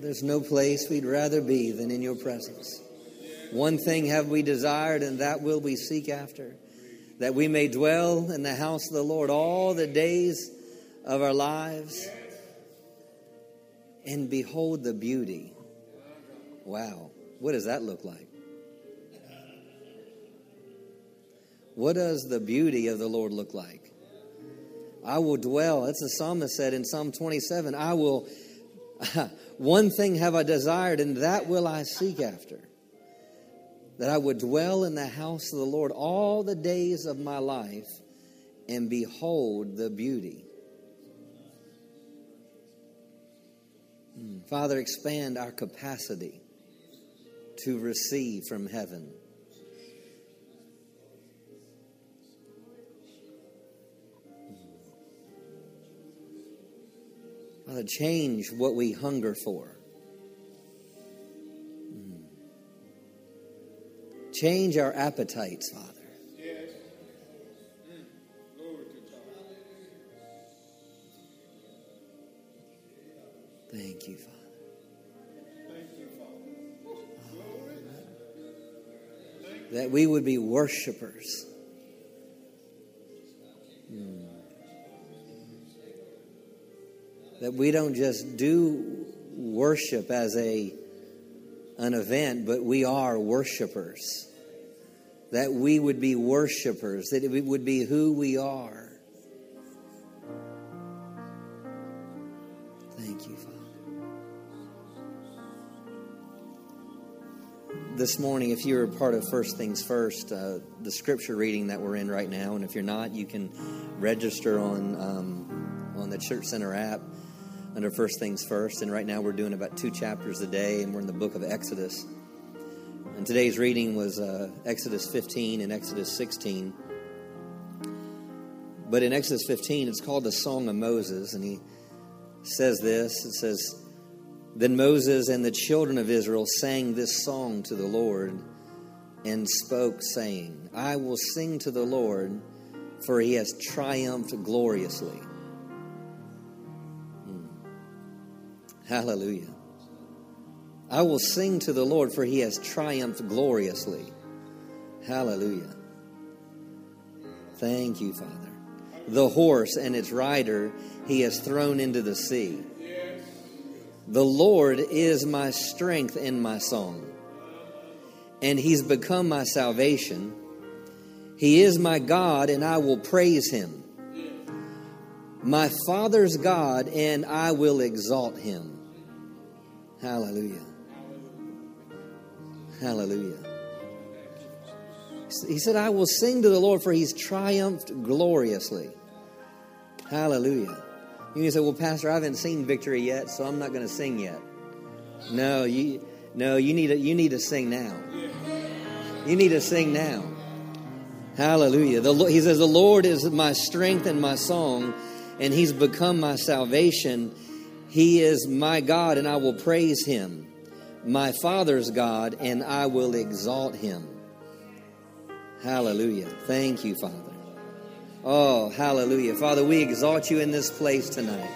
There's no place we'd rather be than in your presence. One thing have we desired, and that will we seek after that we may dwell in the house of the Lord all the days of our lives and behold the beauty. Wow. What does that look like? What does the beauty of the Lord look like? I will dwell. That's the psalmist said in Psalm 27 I will, one thing have I desired, and that will I seek after that I would dwell in the house of the Lord all the days of my life and behold the beauty. Hmm. Father, expand our capacity to receive from heaven. Father, change what we hunger for. Change our appetites, Father. Yes. To. Thank you, Father. Thank you, Father. That we would be worshipers. Hmm. That we don't just do worship as a an event, but we are worshipers that we would be worshipers, that it would be who we are. Thank you, Father. This morning, if you're a part of First Things First, uh, the scripture reading that we're in right now, and if you're not, you can register on um, on the Church Center app under First Things First. And right now, we're doing about two chapters a day, and we're in the book of Exodus. And today's reading was uh, Exodus 15 and Exodus 16. But in Exodus 15, it's called the Song of Moses, and he says this it says, Then Moses and the children of Israel sang this song to the Lord and spoke, saying, I will sing to the Lord, for he has triumphed gloriously. Hallelujah. I will sing to the Lord, for he has triumphed gloriously. Hallelujah. Thank you, Father. The horse and its rider he has thrown into the sea. The Lord is my strength and my song, and he's become my salvation. He is my God, and I will praise him. My Father's God, and I will exalt him. Hallelujah. Hallelujah. He said, I will sing to the Lord, for he's triumphed gloriously. Hallelujah. You say, Well, Pastor, I haven't seen victory yet, so I'm not going to sing yet. No, you no, you need to you need to sing now. You need to sing now. Hallelujah. The, he says, The Lord is my strength and my song, and he's become my salvation. He is my God, and I will praise him my Father's God, and I will exalt him. Hallelujah. Thank you, Father. Oh, hallelujah. Father, we exalt you in this place tonight.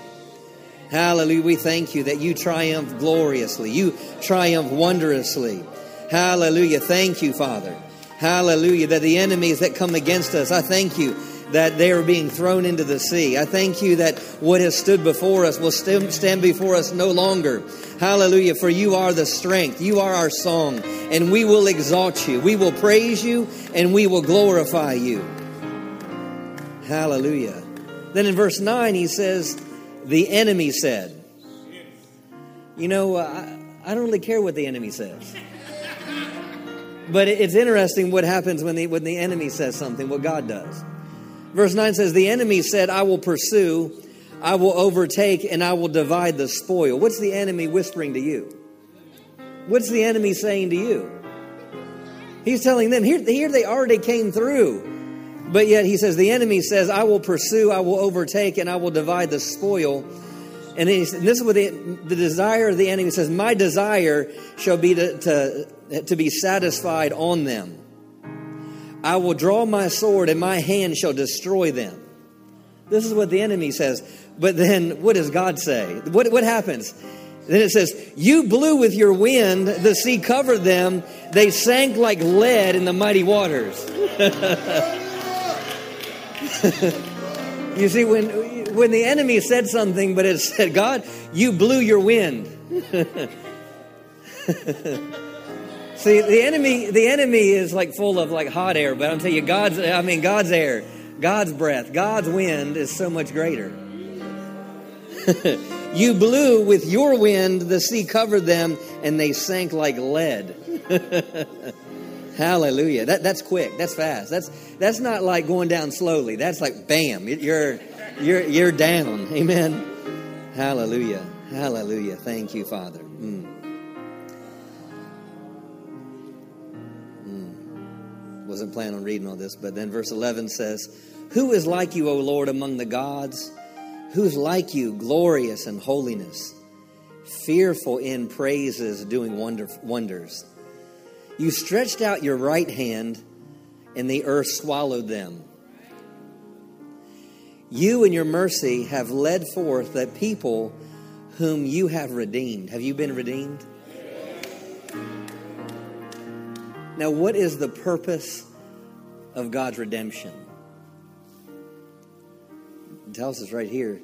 Hallelujah. We thank you that you triumph gloriously. You triumph wondrously. Hallelujah. Thank you, Father. Hallelujah. That the enemies that come against us, I thank you that they are being thrown into the sea. I thank you that what has stood before us will stand before us no longer. Hallelujah. For you are the strength. You are our song. And we will exalt you. We will praise you and we will glorify you. Hallelujah. Then in verse 9, he says, The enemy said, You know, uh, I, I don't really care what the enemy says. But it's interesting what happens when the, when the enemy says something, what God does. Verse 9 says, The enemy said, I will pursue, I will overtake, and I will divide the spoil. What's the enemy whispering to you? What's the enemy saying to you? He's telling them, here, here they already came through. But yet he says, The enemy says, I will pursue, I will overtake, and I will divide the spoil. And, and this is what the, the desire of the enemy says, My desire shall be to, to, to be satisfied on them. I will draw my sword and my hand shall destroy them. This is what the enemy says. But then what does God say? What, what happens? Then it says, You blew with your wind, the sea covered them, they sank like lead in the mighty waters. you see, when, when the enemy said something, but it said, God, you blew your wind. See, the enemy, the enemy is like full of like hot air, but I'm telling you, God's, I mean, God's air, God's breath, God's wind is so much greater. you blew with your wind, the sea covered them, and they sank like lead. Hallelujah. That, that's quick. That's fast. That's, that's not like going down slowly. That's like bam, you're, you're, you're down. Amen. Hallelujah. Hallelujah. Thank you, Father. Wasn't planning on reading all this, but then verse 11 says, Who is like you, O Lord, among the gods? Who's like you, glorious in holiness, fearful in praises, doing wonder, wonders? You stretched out your right hand, and the earth swallowed them. You in your mercy have led forth the people whom you have redeemed. Have you been redeemed? Now, what is the purpose of God's redemption? It tells us right here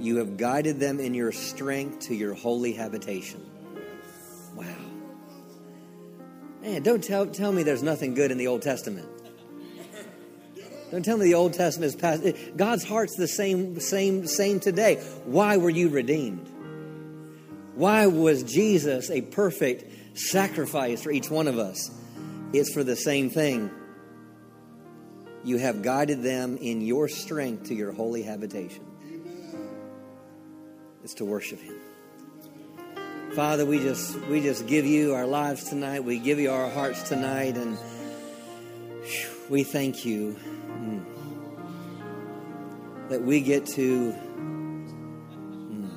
you have guided them in your strength to your holy habitation. Wow. Man, don't tell, tell me there's nothing good in the Old Testament. Don't tell me the Old Testament is past. God's heart's the same, same, same today. Why were you redeemed? Why was Jesus a perfect sacrifice for each one of us? It's for the same thing. You have guided them in your strength to your holy habitation. It's to worship Him. Father, we just we just give you our lives tonight. We give you our hearts tonight, and we thank you mm, that we get to mm,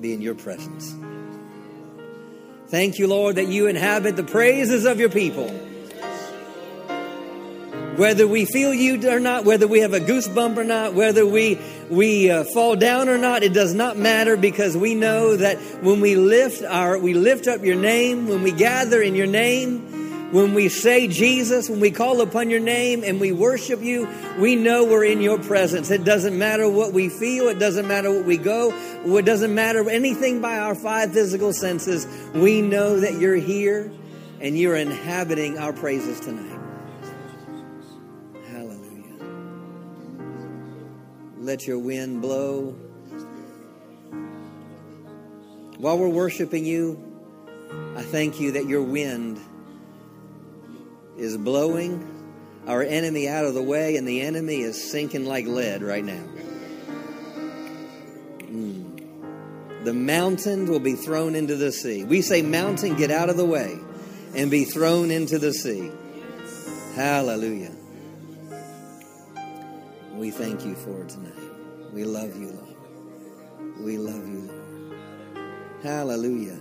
be in your presence. Thank you, Lord, that you inhabit the praises of your people. Whether we feel you or not, whether we have a goosebump or not, whether we we uh, fall down or not, it does not matter because we know that when we lift our we lift up your name, when we gather in your name, when we say Jesus, when we call upon your name and we worship you, we know we're in your presence. It doesn't matter what we feel, it doesn't matter what we go, it doesn't matter anything by our five physical senses. We know that you're here and you're inhabiting our praises tonight. Hallelujah. Let your wind blow. While we're worshiping you, I thank you that your wind is blowing our enemy out of the way, and the enemy is sinking like lead right now. Mm. The mountain will be thrown into the sea. We say, Mountain, get out of the way and be thrown into the sea. Hallelujah. We thank you for tonight. We love you, Lord. We love you, Lord. Hallelujah.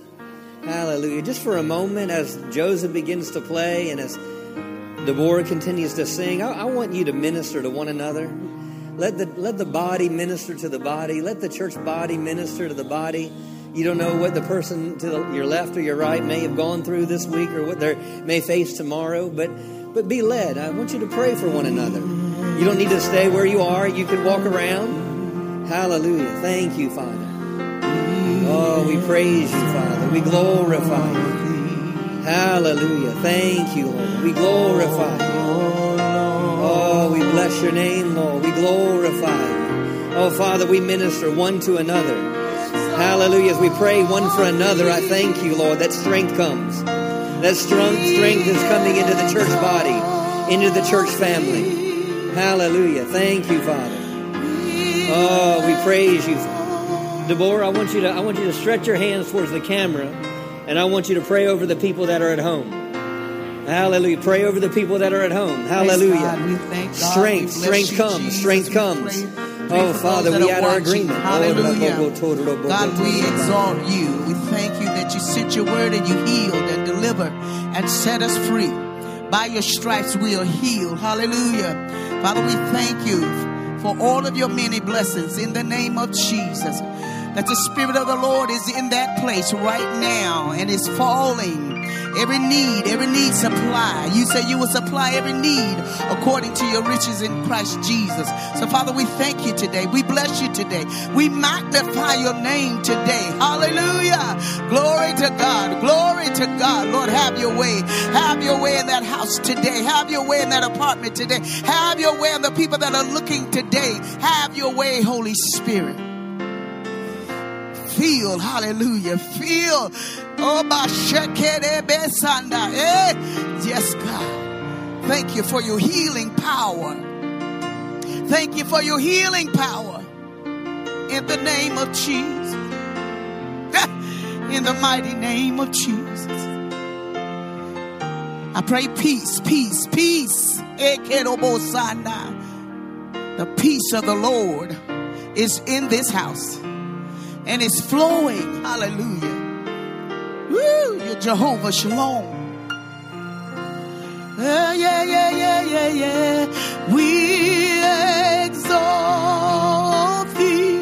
Hallelujah. Just for a moment, as Joseph begins to play and as Deborah continues to sing. I, I, want you to minister to one another. Let the, let the body minister to the body. Let the church body minister to the body. You don't know what the person to the, your left or your right may have gone through this week or what they may face tomorrow, but, but be led. I want you to pray for one another. You don't need to stay where you are. You can walk around. Hallelujah. Thank you, Father. Oh, we praise you, Father. We glorify you. Hallelujah. Thank you, Lord. We glorify you. Oh, we bless your name, Lord. We glorify you. Oh, Father, we minister one to another. Hallelujah. As we pray one for another, I thank you, Lord, that strength comes. That strong strength is coming into the church body, into the church family. Hallelujah. Thank you, Father. Oh, we praise you. Deborah, I want you to I want you to stretch your hands towards the camera. And I want you to pray over the people that are at home. Hallelujah. Pray over the people that are at home. Hallelujah. Strength, strength comes. Strength comes. Oh, Father, we add our agreement. Hallelujah. God, we exalt you. We thank you that you sent your word and you healed and delivered and set us free. By your stripes we are healed. Hallelujah. Father, we thank you for all of your many blessings in the name of Jesus. That the Spirit of the Lord is in that place right now and is falling every need, every need supply. You say you will supply every need according to your riches in Christ Jesus. So, Father, we thank you today. We bless you today. We magnify your name today. Hallelujah. Glory to God. Glory to God. Lord, have your way. Have your way in that house today. Have your way in that apartment today. Have your way in the people that are looking today. Have your way, Holy Spirit. Feel, hallelujah. Feel Oh, my eh? Yes, God. Thank you for your healing power. Thank you for your healing power. In the name of Jesus. In the mighty name of Jesus. I pray peace, peace, peace. The peace of the Lord is in this house and it's flowing. Hallelujah Woo, you're Jehovah Shalom. Yeah, yeah, yeah, yeah, yeah, yeah. We exalt thee.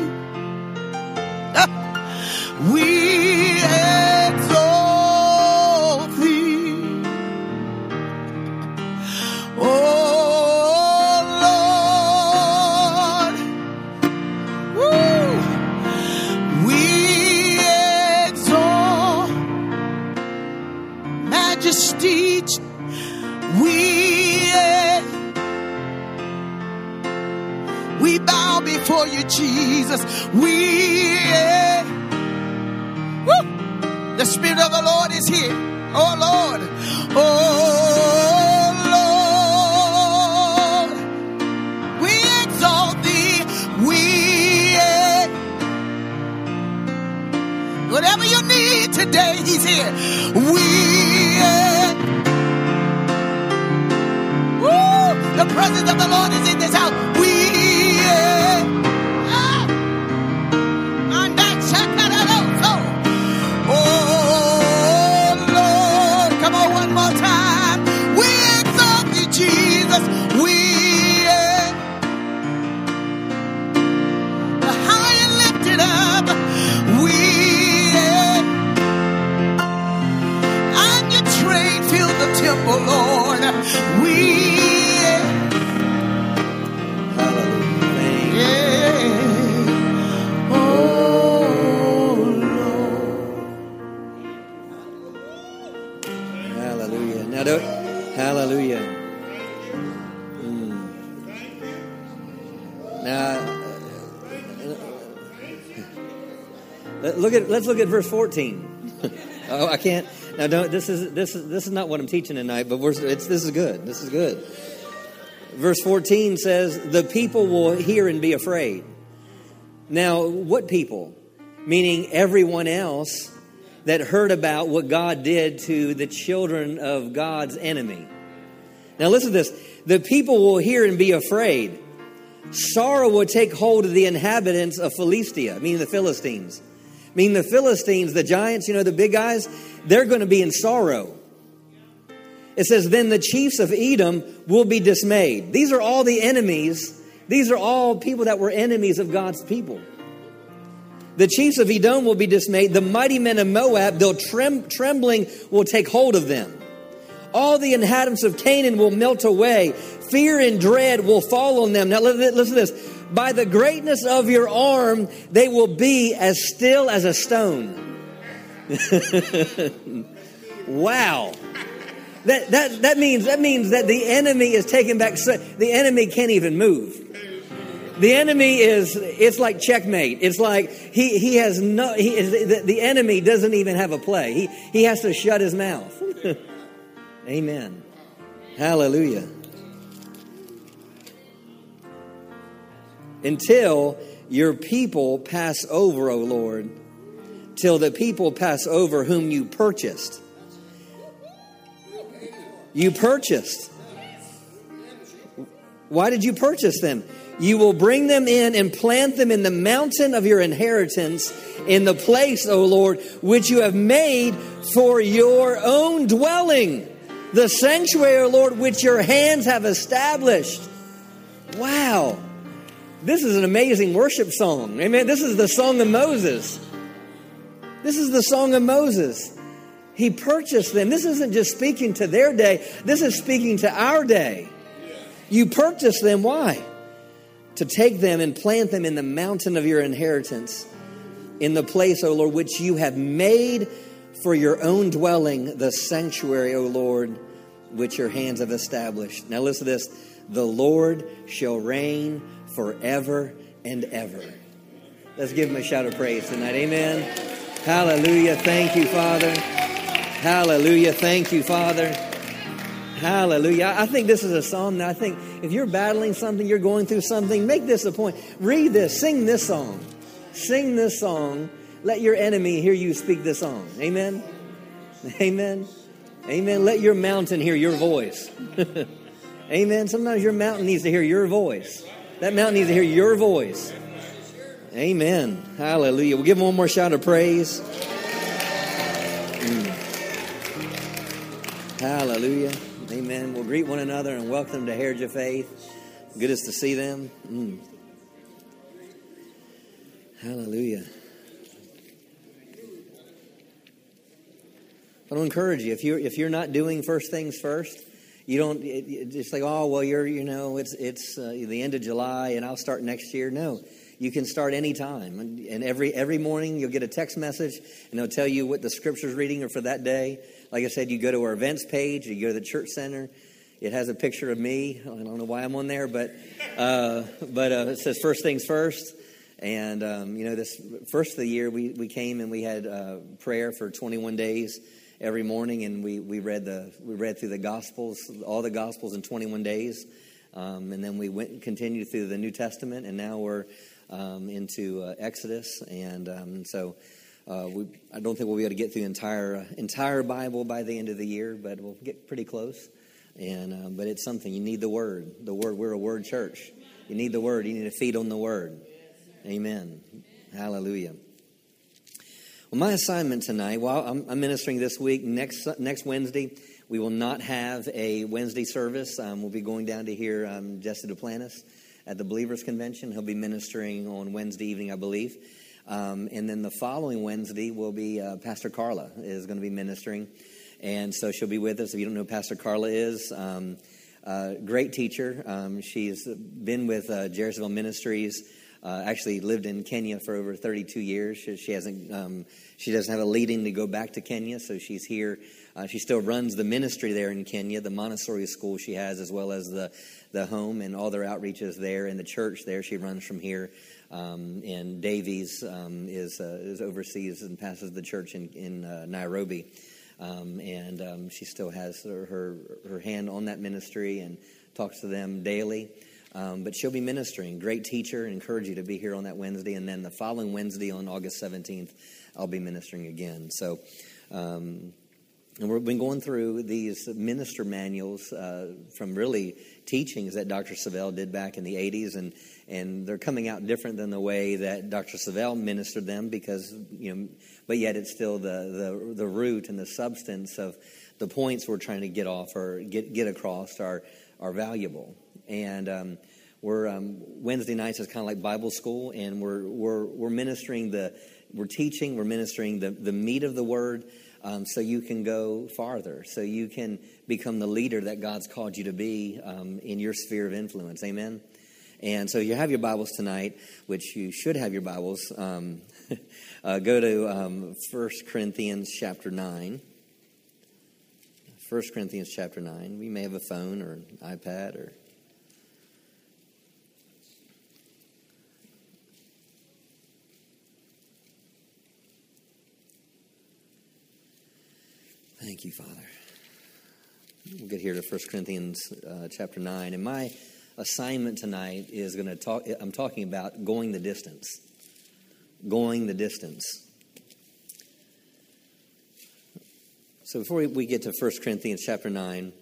we let's look at verse 14. oh, I can't. Now don't this is this is this is not what I'm teaching tonight, but it's this is good. This is good. Verse 14 says, "The people will hear and be afraid." Now, what people? Meaning everyone else that heard about what God did to the children of God's enemy. Now, listen to this. The people will hear and be afraid. Sorrow will take hold of the inhabitants of Philistia, meaning the Philistines. I mean, the Philistines, the giants, you know, the big guys, they're going to be in sorrow. It says, Then the chiefs of Edom will be dismayed. These are all the enemies. These are all people that were enemies of God's people. The chiefs of Edom will be dismayed. The mighty men of Moab, they'll trem- trembling will take hold of them. All the inhabitants of Canaan will melt away. Fear and dread will fall on them. Now, listen to this. By the greatness of your arm, they will be as still as a stone. wow. That, that, that, means, that means that the enemy is taken back. The enemy can't even move. The enemy is, it's like checkmate. It's like he, he has no, he is, the, the enemy doesn't even have a play. He, he has to shut his mouth. Amen. Hallelujah. Until your people pass over, O Lord, till the people pass over whom you purchased. You purchased. Why did you purchase them? You will bring them in and plant them in the mountain of your inheritance, in the place, O Lord, which you have made for your own dwelling, the sanctuary, O Lord, which your hands have established. Wow. This is an amazing worship song. Amen. This is the song of Moses. This is the song of Moses. He purchased them. This isn't just speaking to their day, this is speaking to our day. You purchased them. Why? To take them and plant them in the mountain of your inheritance, in the place, O Lord, which you have made for your own dwelling, the sanctuary, O Lord, which your hands have established. Now, listen to this the Lord shall reign forever and ever. Let's give him a shout of praise tonight. Amen. Hallelujah. Thank you, Father. Hallelujah. Thank you, Father. Hallelujah. I think this is a song that I think if you're battling something, you're going through something, make this a point. Read this, sing this song. Sing this song. Let your enemy hear you speak this song. Amen. Amen. Amen. Let your mountain hear your voice. Amen. Sometimes your mountain needs to hear your voice. That mountain needs to hear your voice. Amen. Hallelujah. We'll give one more shout of praise. Mm. Hallelujah. Amen. We'll greet one another and welcome to Heritage of Faith. Good is to see them. Mm. Hallelujah. I want to encourage you if you're if you're not doing first things first, you don't it, just like oh well you're you know it's it's uh, the end of July and I'll start next year. No, you can start anytime and, and every every morning you'll get a text message and they'll tell you what the scriptures reading are for that day. Like I said, you go to our events page, you go to the church center. It has a picture of me. I don't know why I'm on there, but uh, but uh, it says first things first. And um, you know, this first of the year, we we came and we had uh, prayer for 21 days every morning, and we, we read the we read through the Gospels, all the Gospels in 21 days, um, and then we went and continued through the New Testament, and now we're um, into uh, Exodus, and um, so. Uh, we, I don't think we'll be able to get through the entire uh, entire Bible by the end of the year, but we'll get pretty close. And uh, but it's something you need the Word. The Word. We're a Word church. You need the Word. You need to feed on the Word. Amen. Hallelujah. Well, my assignment tonight, while I'm, I'm, ministering this week. Next next Wednesday, we will not have a Wednesday service. Um, we'll be going down to hear um, Jesse Duplantis at the Believers Convention. He'll be ministering on Wednesday evening, I believe. Um, and then the following Wednesday will be uh, Pastor Carla is going to be ministering, and so she'll be with us. If you don't know who Pastor Carla is, um, uh, great teacher. Um, she's been with uh, Ministries uh, actually lived in Kenya for over 32 years. She, she hasn't, um, she doesn't have a leading to go back to Kenya, so she's here. Uh, she still runs the ministry there in Kenya, the Montessori school she has, as well as the the home and all their outreaches there, and the church there. She runs from here. Um, and Davies um, is uh, is oversees and passes the church in in uh, Nairobi. Um, and um, she still has her, her, her hand on that ministry and talks to them daily. Um, but she'll be ministering. Great teacher. Encourage you to be here on that Wednesday. And then the following Wednesday on August 17th, I'll be ministering again. So, um, and we've been going through these minister manuals uh, from really teachings that Dr. Savelle did back in the 80s, and, and they're coming out different than the way that Dr. Savelle ministered them because, you know, but yet it's still the, the, the root and the substance of the points we're trying to get off or get, get across are, are valuable and um, we're um, Wednesday nights is kind of like Bible school, and we're we're we're ministering the we're teaching, we're ministering the the meat of the word, um, so you can go farther, so you can become the leader that God's called you to be um, in your sphere of influence. Amen. And so you have your Bibles tonight, which you should have your Bibles. Um, uh, go to um, 1 Corinthians chapter 9. 1 Corinthians chapter 9. We may have a phone or an iPad or Thank you, Father. We'll get here to 1 Corinthians uh, chapter 9. And my assignment tonight is going to talk, I'm talking about going the distance. Going the distance. So before we get to 1 Corinthians chapter 9,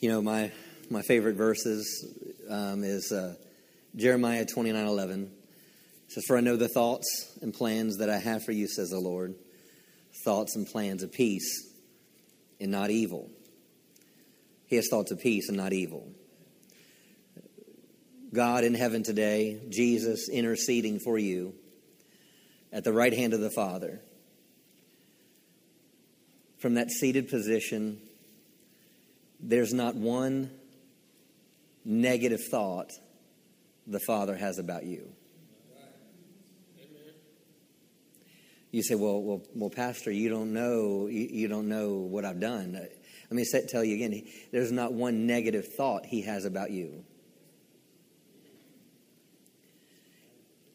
you know, my, my favorite verses um, is uh, Jeremiah 29 11. It says, For I know the thoughts and plans that I have for you, says the Lord thoughts and plans of peace and not evil. He has thoughts of peace and not evil. God in heaven today, Jesus interceding for you at the right hand of the Father. From that seated position, there's not one negative thought the Father has about you. You say, well, well, well, Pastor, you don't know, you, you don't know what I've done. Uh, let me say, tell you again, there's not one negative thought he has about you.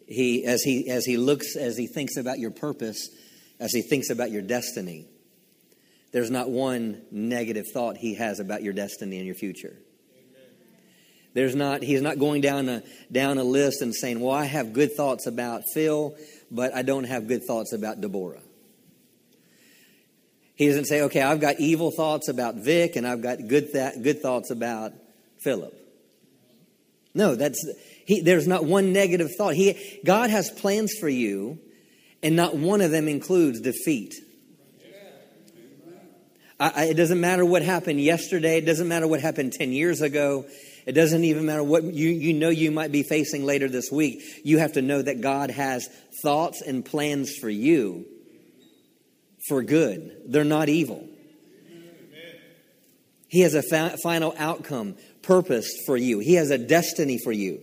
He, as he, as he looks, as he thinks about your purpose, as he thinks about your destiny, there's not one negative thought he has about your destiny and your future. There's not, he's not going down a, down a list and saying, well, I have good thoughts about Phil, but I don't have good thoughts about Deborah. He doesn't say, okay, I've got evil thoughts about Vic and I've got good, th- good thoughts about Philip. No, that's, he, there's not one negative thought. He, God has plans for you, and not one of them includes defeat. I, I, it doesn't matter what happened yesterday. It doesn't matter what happened 10 years ago. It doesn't even matter what you, you know you might be facing later this week. You have to know that God has thoughts and plans for you for good. They're not evil. He has a fa- final outcome, purpose for you. He has a destiny for you.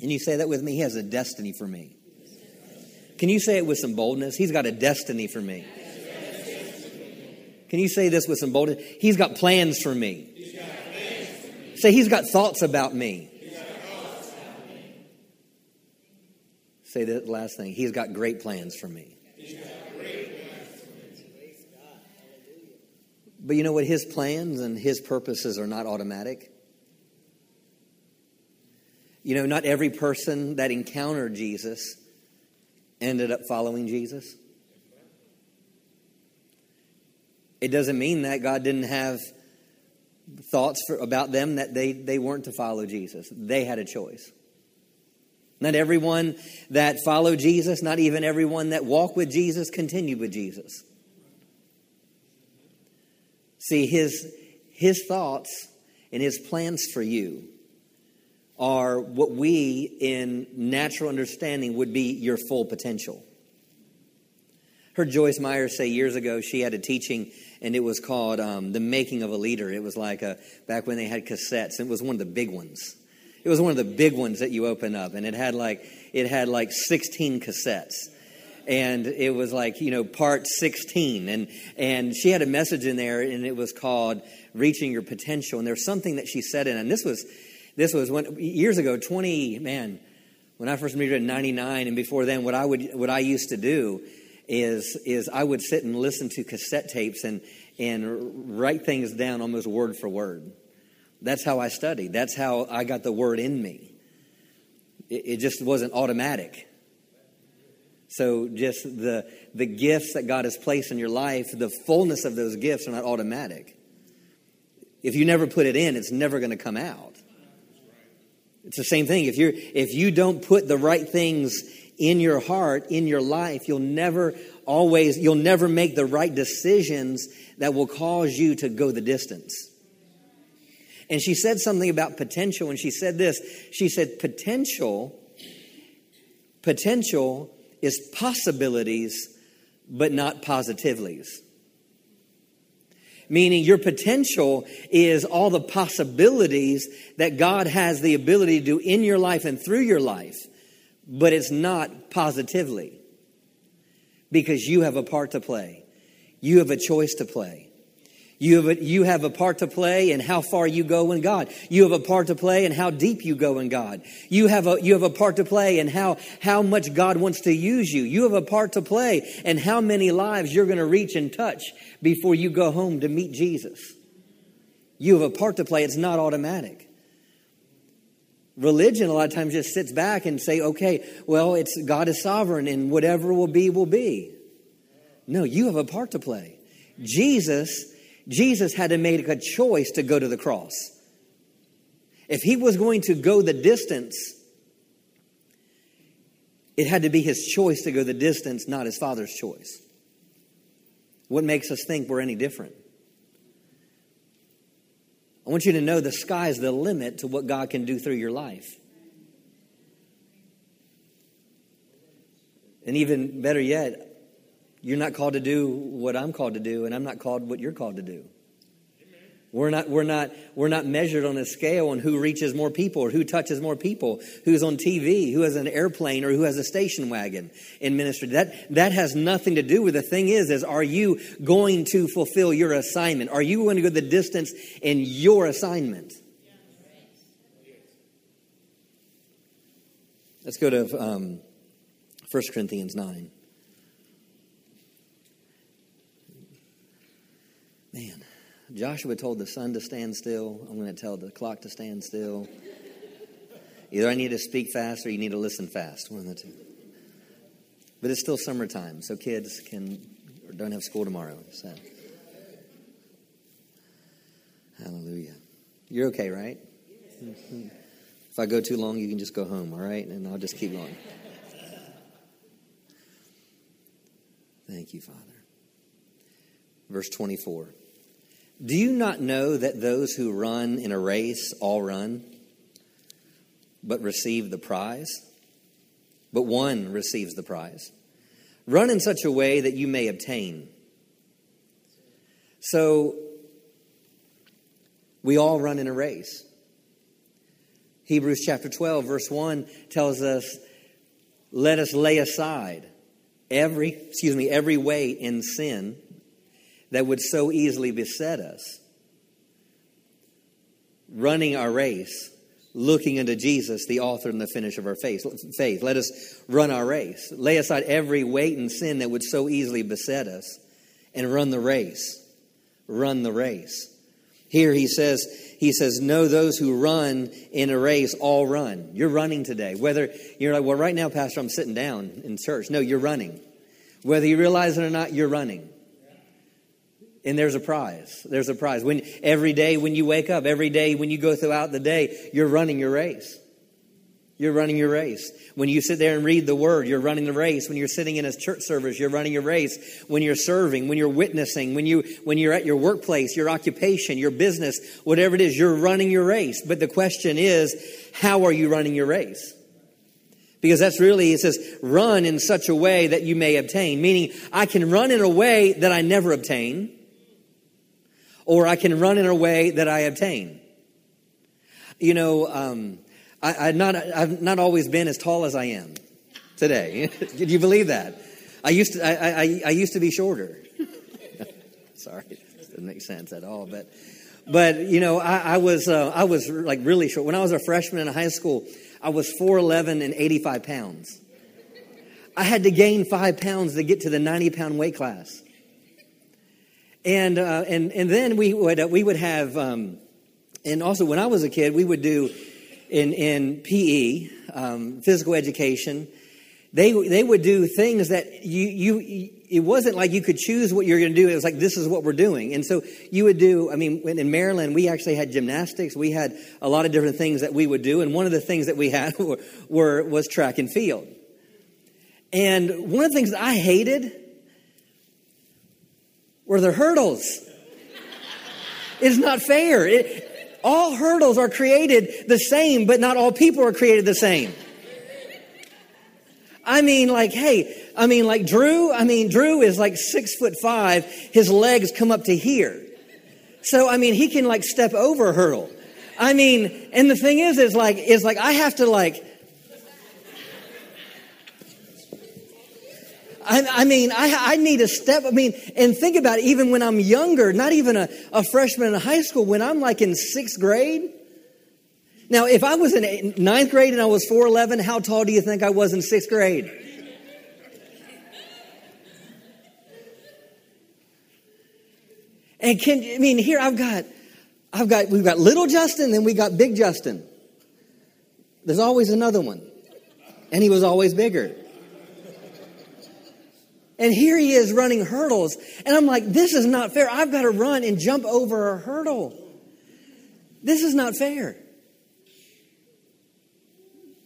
And you say that with me? He has a destiny for me. Can you say it with some boldness? He's got a destiny for me. Can you say this with some boldness? He's got plans for me. Say, He's got thoughts about me. Say the last thing. He's got great plans for me. But you know what? His plans and his purposes are not automatic. You know, not every person that encountered Jesus ended up following Jesus. It doesn't mean that God didn't have thoughts for, about them that they, they weren't to follow Jesus. They had a choice. Not everyone that followed Jesus, not even everyone that walked with Jesus, continued with Jesus. See, his, his thoughts and his plans for you are what we, in natural understanding, would be your full potential. Heard Joyce Meyer say years ago she had a teaching and it was called um, "The Making of a Leader." It was like a, back when they had cassettes. It was one of the big ones. It was one of the big ones that you open up, and it had like it had like 16 cassettes and it was like you know part 16 and and she had a message in there and it was called reaching your potential and there's something that she said in and this was this was when years ago 20 man when i first moved in 99 and before then what i would what i used to do is is i would sit and listen to cassette tapes and and write things down almost word for word that's how i studied that's how i got the word in me it, it just wasn't automatic so just the the gifts that God has placed in your life, the fullness of those gifts are not automatic. If you never put it in, it's never going to come out. It's the same thing. If you if you don't put the right things in your heart, in your life, you'll never always you'll never make the right decisions that will cause you to go the distance. And she said something about potential and she said this. She said potential potential is possibilities, but not positivities. Meaning, your potential is all the possibilities that God has the ability to do in your life and through your life, but it's not positively because you have a part to play. You have a choice to play. You have, a, you have a part to play in how far you go in God. You have a part to play in how deep you go in God. You have a, you have a part to play in how, how much God wants to use you. You have a part to play in how many lives you're going to reach and touch before you go home to meet Jesus. You have a part to play. It's not automatic. Religion a lot of times just sits back and say, okay, well, it's God is sovereign and whatever will be, will be. No, you have a part to play. Jesus Jesus had to make a choice to go to the cross. If he was going to go the distance, it had to be his choice to go the distance, not his father's choice. What makes us think we're any different? I want you to know the sky is the limit to what God can do through your life. And even better yet, you're not called to do what I'm called to do, and I'm not called what you're called to do. We're not, we're, not, we're not measured on a scale on who reaches more people or who touches more people, who's on TV, who has an airplane or who has a station wagon in ministry. That, that has nothing to do with the thing is, is are you going to fulfill your assignment? Are you going to go the distance in your assignment? Let's go to um, 1 Corinthians 9. Man. Joshua told the sun to stand still. I'm going to tell the clock to stand still. Either I need to speak fast or you need to listen fast. One of the two. But it's still summertime, so kids can or don't have school tomorrow. So. Hallelujah. You're okay, right? If I go too long, you can just go home, all right? And I'll just keep going. Thank you, Father. Verse 24. Do you not know that those who run in a race all run, but receive the prize? But one receives the prize. Run in such a way that you may obtain. So, we all run in a race. Hebrews chapter 12, verse 1 tells us, Let us lay aside every, excuse me, every weight in sin that would so easily beset us. Running our race, looking unto Jesus, the author and the finish of our faith. faith. Let us run our race. Lay aside every weight and sin that would so easily beset us and run the race. Run the race. Here he says, he says, know those who run in a race all run. You're running today. Whether you're like, well, right now, Pastor, I'm sitting down in church. No, you're running. Whether you realize it or not, you're running and there's a prize. There's a prize. When every day when you wake up, every day when you go throughout the day, you're running your race. You're running your race. When you sit there and read the word, you're running the race. When you're sitting in a church service, you're running your race. When you're serving, when you're witnessing, when you when you're at your workplace, your occupation, your business, whatever it is, you're running your race. But the question is, how are you running your race? Because that's really, it says, run in such a way that you may obtain. Meaning, I can run in a way that I never obtain or I can run in a way that I obtain. You know, um, I, I not, I've not always been as tall as I am today. Did you believe that? I used to, I, I, I used to be shorter. Sorry, doesn't make sense at all. But, but you know, I, I was, uh, I was like really short. When I was a freshman in high school, I was 4'11 and 85 pounds. I had to gain five pounds to get to the 90 pound weight class. And, uh, and, and then we would, uh, we would have, um, and also when I was a kid, we would do in, in PE, um, physical education, they, they would do things that you, you, it wasn't like you could choose what you're going to do. It was like, this is what we're doing. And so you would do, I mean, in Maryland, we actually had gymnastics. We had a lot of different things that we would do. And one of the things that we had were, were was track and field. And one of the things that I hated were the hurdles. It's not fair. It, all hurdles are created the same, but not all people are created the same. I mean, like, hey, I mean, like Drew, I mean, Drew is like six foot five. His legs come up to here. So, I mean, he can like step over a hurdle. I mean, and the thing is, is like, is like, I have to like, I, I mean, I, I, need a step. I mean, and think about it, even when I'm younger, not even a, a freshman in high school, when I'm like in sixth grade. Now, if I was in ninth grade and I was 4'11, how tall do you think I was in sixth grade? And can, I mean, here I've got, I've got, we've got little Justin, then we got big Justin. There's always another one. And he was always bigger. And here he is running hurdles. And I'm like, this is not fair. I've got to run and jump over a hurdle. This is not fair.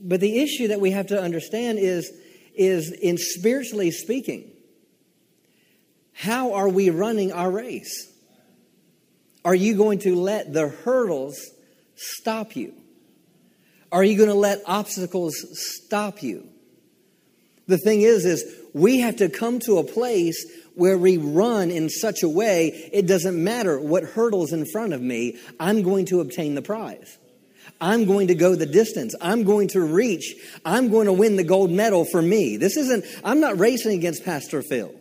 But the issue that we have to understand is, is in spiritually speaking, how are we running our race? Are you going to let the hurdles stop you? Are you going to let obstacles stop you? The thing is, is we have to come to a place where we run in such a way it doesn't matter what hurdles in front of me, I'm going to obtain the prize. I'm going to go the distance. I'm going to reach. I'm going to win the gold medal for me. This isn't, I'm not racing against Pastor Phil.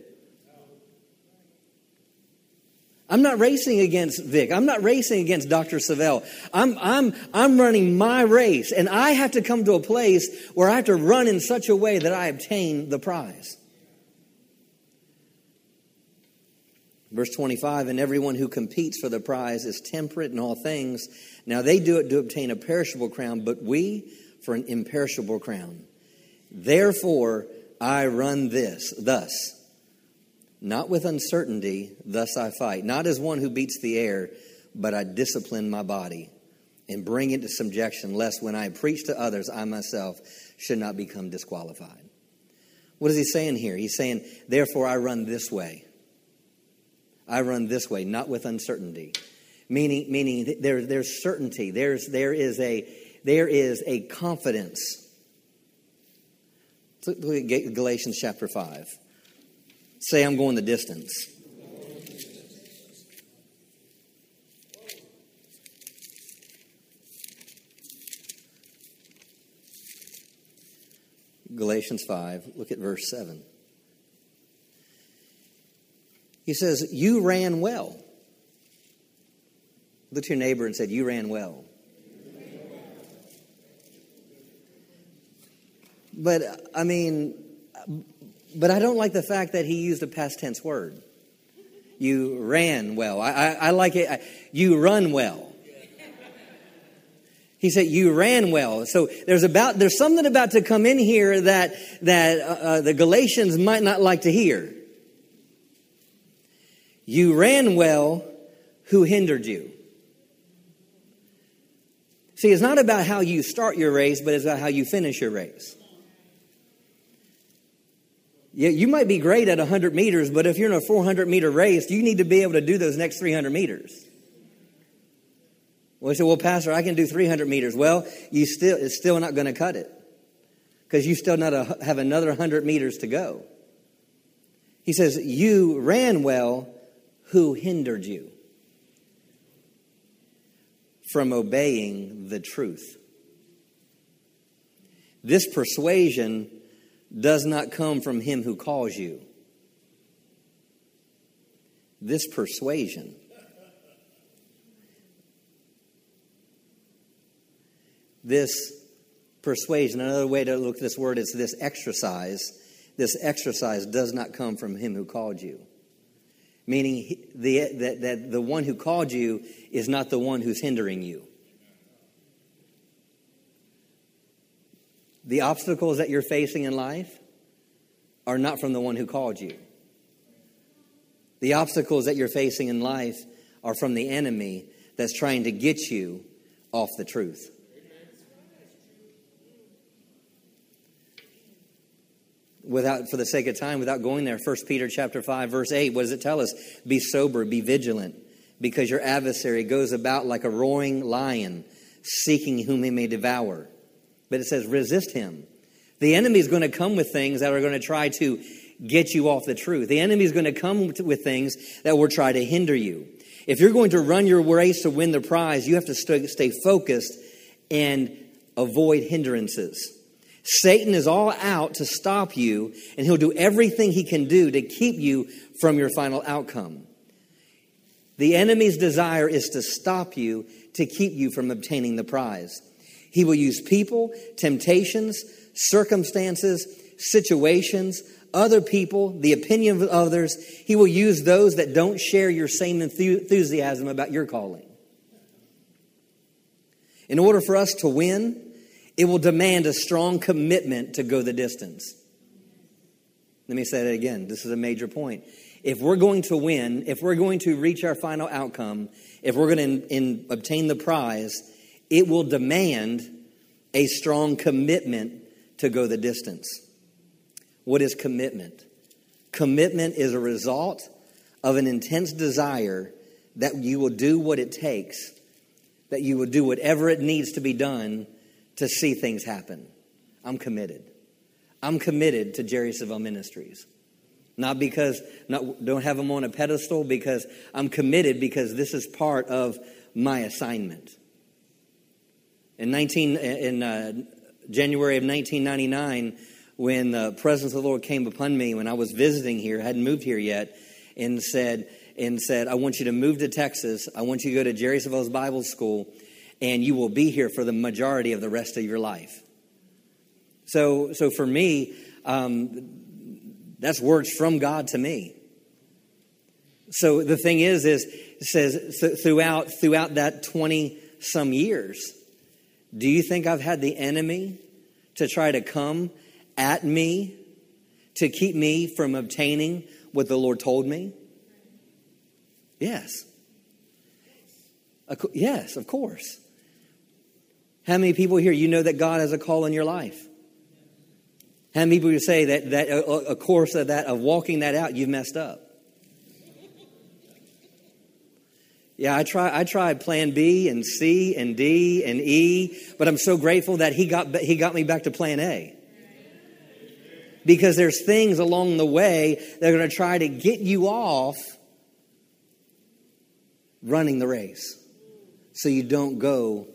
I'm not racing against Vic. I'm not racing against Dr. Savelle. I'm, I'm, I'm running my race, and I have to come to a place where I have to run in such a way that I obtain the prize. Verse 25, and everyone who competes for the prize is temperate in all things. Now they do it to obtain a perishable crown, but we for an imperishable crown. Therefore, I run this, thus not with uncertainty, thus I fight. Not as one who beats the air, but I discipline my body and bring it to subjection, lest when I preach to others, I myself should not become disqualified. What is he saying here? He's saying, Therefore, I run this way. I run this way, not with uncertainty. Meaning, meaning there, there's certainty. There's, there, is a, there is a confidence. Look at Galatians chapter 5. Say, I'm going the distance. Galatians 5, look at verse 7. He says, You ran well. Look to your neighbor and said, You ran well. But, I mean, but I don't like the fact that he used a past tense word. You ran well. I, I, I like it. I, you run well. He said, "You ran well." So there's about there's something about to come in here that that uh, uh, the Galatians might not like to hear. You ran well. Who hindered you? See, it's not about how you start your race, but it's about how you finish your race. Yeah, you might be great at 100 meters, but if you're in a 400 meter race, you need to be able to do those next 300 meters. Well, I said, well, Pastor, I can do 300 meters. Well, you still, it's still not going to cut it because you still not a, have another 100 meters to go. He says, You ran well, who hindered you from obeying the truth? This persuasion does not come from him who calls you. This persuasion. This persuasion, another way to look at this word is this exercise. This exercise does not come from him who called you. Meaning the, that, that the one who called you is not the one who's hindering you. The obstacles that you're facing in life are not from the one who called you. The obstacles that you're facing in life are from the enemy that's trying to get you off the truth. Without, for the sake of time, without going there, 1 Peter chapter 5, verse 8, what does it tell us? Be sober, be vigilant, because your adversary goes about like a roaring lion, seeking whom he may devour. But it says, resist him. The enemy is going to come with things that are going to try to get you off the truth. The enemy is going to come with things that will try to hinder you. If you're going to run your race to win the prize, you have to stay focused and avoid hindrances. Satan is all out to stop you, and he'll do everything he can do to keep you from your final outcome. The enemy's desire is to stop you, to keep you from obtaining the prize. He will use people, temptations, circumstances, situations, other people, the opinion of others. He will use those that don't share your same enthusiasm about your calling. In order for us to win, it will demand a strong commitment to go the distance. Let me say that again. This is a major point. If we're going to win, if we're going to reach our final outcome, if we're going to in, in, obtain the prize, it will demand a strong commitment to go the distance. What is commitment? Commitment is a result of an intense desire that you will do what it takes, that you will do whatever it needs to be done to see things happen. I'm committed. I'm committed to Jerry Savelle Ministries. Not because, not, don't have them on a pedestal, because I'm committed because this is part of my assignment. In 19, in uh, January of 1999, when the presence of the Lord came upon me when I was visiting here, hadn't moved here yet, and said, and said, I want you to move to Texas. I want you to go to Jerry Savelle's Bible School, and you will be here for the majority of the rest of your life. So, so for me, um, that's words from God to me. So the thing is, is says throughout throughout that twenty some years, do you think I've had the enemy to try to come at me to keep me from obtaining what the Lord told me? Yes. Yes, of course. How many people here you know that God has a call in your life? How many people say that that a, a course of that of walking that out you've messed up? Yeah, I try. I tried Plan B and C and D and E, but I'm so grateful that he got he got me back to Plan A. Because there's things along the way that are going to try to get you off running the race, so you don't go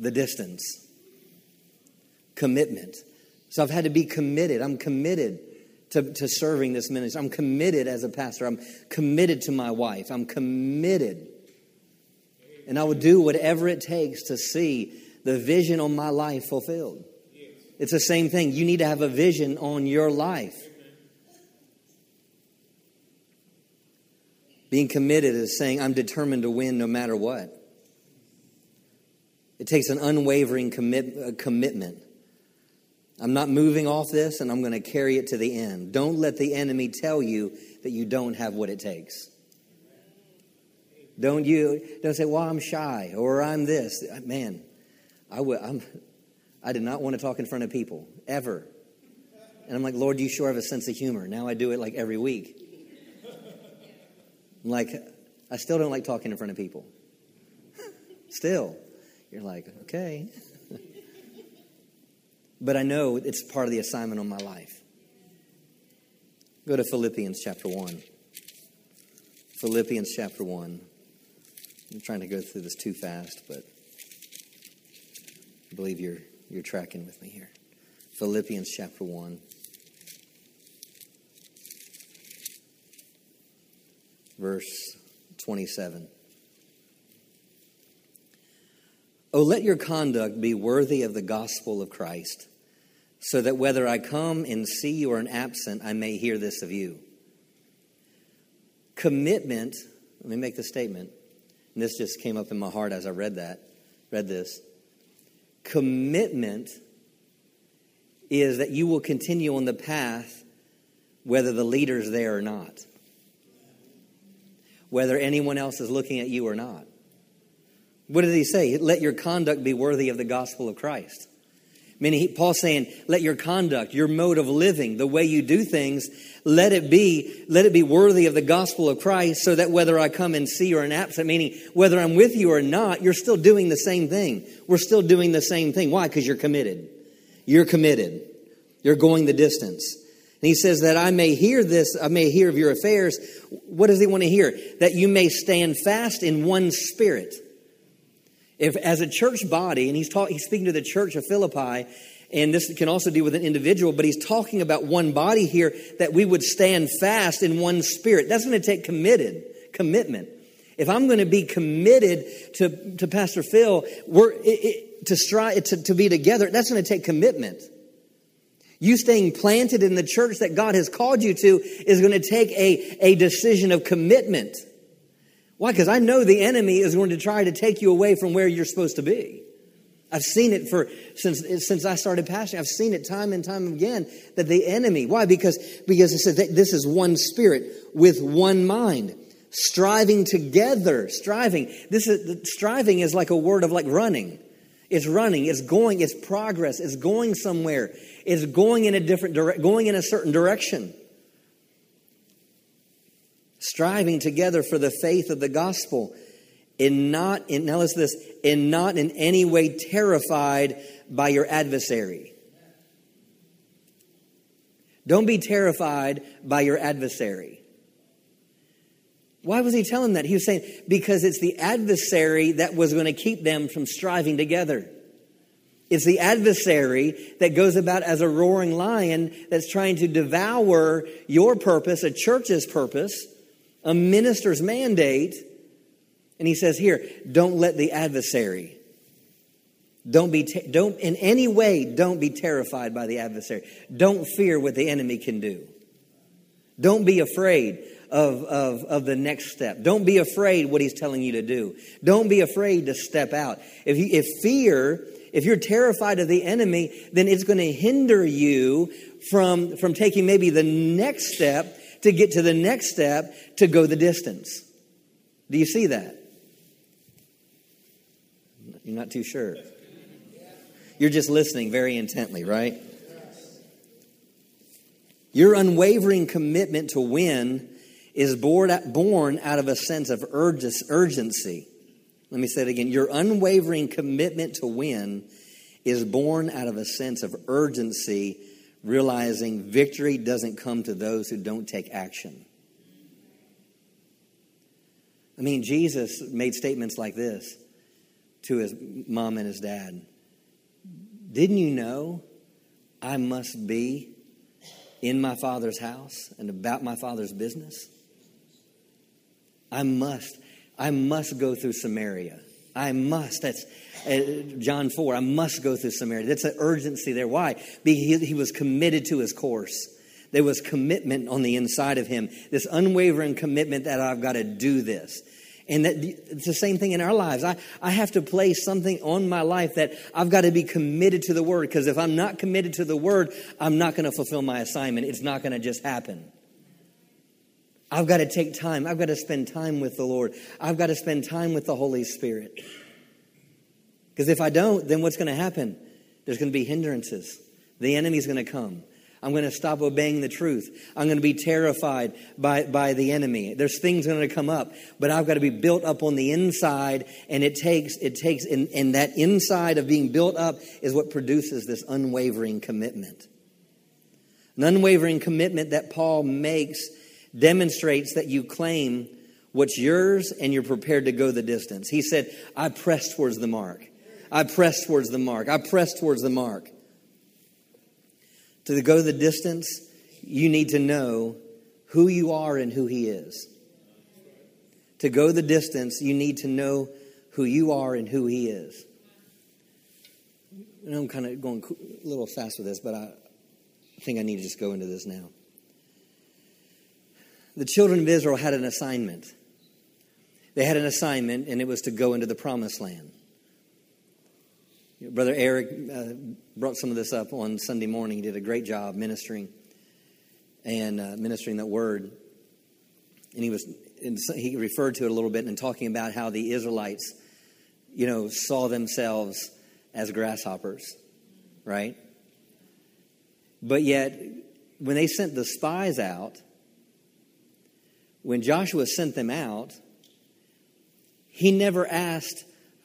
the distance. Commitment. So I've had to be committed. I'm committed to, to serving this ministry. I'm committed as a pastor. I'm committed to my wife. I'm committed. And I will do whatever it takes to see the vision on my life fulfilled. It's the same thing. You need to have a vision on your life. Being committed is saying, I'm determined to win no matter what. It takes an unwavering commit, uh, commitment. I'm not moving off this and I'm going to carry it to the end. Don't let the enemy tell you that you don't have what it takes. Don't you don't say, "Well, I'm shy" or "I'm this." Uh, man, I would I'm I did not want to talk in front of people ever. And I'm like, "Lord, you sure have a sense of humor." Now I do it like every week. I'm like, I still don't like talking in front of people. still. You're like, "Okay." but I know it's part of the assignment on my life. Go to Philippians chapter 1. Philippians chapter 1. I'm trying to go through this too fast, but I believe you're, you're tracking with me here. Philippians chapter 1. Verse 27. Oh, let your conduct be worthy of the gospel of Christ so that whether I come and see you or am absent, I may hear this of you. Commitment, let me make the statement, and this just came up in my heart as I read that, read this. Commitment is that you will continue on the path whether the leader's there or not, whether anyone else is looking at you or not. What did he say? Let your conduct be worthy of the gospel of Christ. Meaning, he, Paul's saying, let your conduct, your mode of living, the way you do things, let it be, let it be worthy of the gospel of Christ, so that whether I come and see or an absent, meaning whether I'm with you or not, you're still doing the same thing. We're still doing the same thing. Why? Because you're committed. You're committed. You're going the distance. And he says that I may hear this, I may hear of your affairs. What does he want to hear? That you may stand fast in one spirit if, as a church body, and he's, talk, he's speaking to the church of Philippi, and this can also deal with an individual, but he's talking about one body here that we would stand fast in one spirit. That's going to take committed commitment. If I'm going to be committed to, to Pastor Phil, we're, it, it, to strive to, to be together, that's going to take commitment. You staying planted in the church that God has called you to is going to take a, a decision of commitment. Why? Because I know the enemy is going to try to take you away from where you're supposed to be. I've seen it for since since I started pastoring. I've seen it time and time again that the enemy. Why? Because because it says this is one spirit with one mind, striving together. Striving. This is striving is like a word of like running. It's running. It's going. It's progress. It's going somewhere. It's going in a different direction. Going in a certain direction. Striving together for the faith of the gospel, in not in now listen this, in not in any way terrified by your adversary. Don't be terrified by your adversary. Why was he telling that? He was saying, because it's the adversary that was going to keep them from striving together. It's the adversary that goes about as a roaring lion that's trying to devour your purpose, a church's purpose, a minister's mandate. And he says here, don't let the adversary, don't be, te- don't in any way, don't be terrified by the adversary. Don't fear what the enemy can do. Don't be afraid of, of, of the next step. Don't be afraid what he's telling you to do. Don't be afraid to step out. If, you, if fear, if you're terrified of the enemy, then it's going to hinder you from, from taking maybe the next step to get to the next step to go the distance. Do you see that? You're not too sure. You're just listening very intently, right? Your unwavering commitment to win is born out of a sense of urgency. Let me say it again. Your unwavering commitment to win is born out of a sense of urgency, realizing victory doesn't come to those who don't take action. I mean, Jesus made statements like this to his mom and his dad Didn't you know I must be in my father's house and about my father's business? I must. I must go through Samaria. I must. That's uh, John 4. I must go through Samaria. That's an urgency there. Why? Because he, he was committed to his course. There was commitment on the inside of him, this unwavering commitment that I've got to do this. And that it's the same thing in our lives. I, I have to place something on my life that I've got to be committed to the word. Because if I'm not committed to the word, I'm not going to fulfill my assignment. It's not going to just happen. I've got to take time. I've got to spend time with the Lord. I've got to spend time with the Holy Spirit. Because if I don't, then what's going to happen? There's going to be hindrances. The enemy's going to come. I'm going to stop obeying the truth. I'm going to be terrified by, by the enemy. There's things going to come up, but I've got to be built up on the inside. And it takes, it takes, and, and that inside of being built up is what produces this unwavering commitment. An unwavering commitment that Paul makes demonstrates that you claim what's yours and you're prepared to go the distance. He said, I press towards the mark. I press towards the mark. I press towards the mark. To go the distance, you need to know who you are and who He is. To go the distance, you need to know who you are and who He is. Know I'm kind of going a little fast with this, but I think I need to just go into this now the children of Israel had an assignment. They had an assignment, and it was to go into the promised land. Brother Eric uh, brought some of this up on Sunday morning. He did a great job ministering and uh, ministering that word. And he was and he referred to it a little bit and talking about how the Israelites, you know, saw themselves as grasshoppers, right? But yet, when they sent the spies out, when Joshua sent them out, he never asked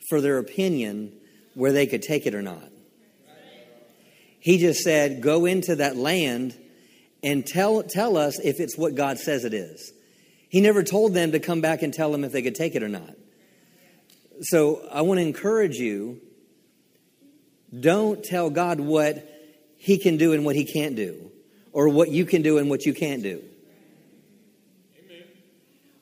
for their opinion where they could take it or not. He just said, Go into that land and tell, tell us if it's what God says it is. He never told them to come back and tell them if they could take it or not. So I want to encourage you don't tell God what He can do and what He can't do, or what you can do and what you can't do.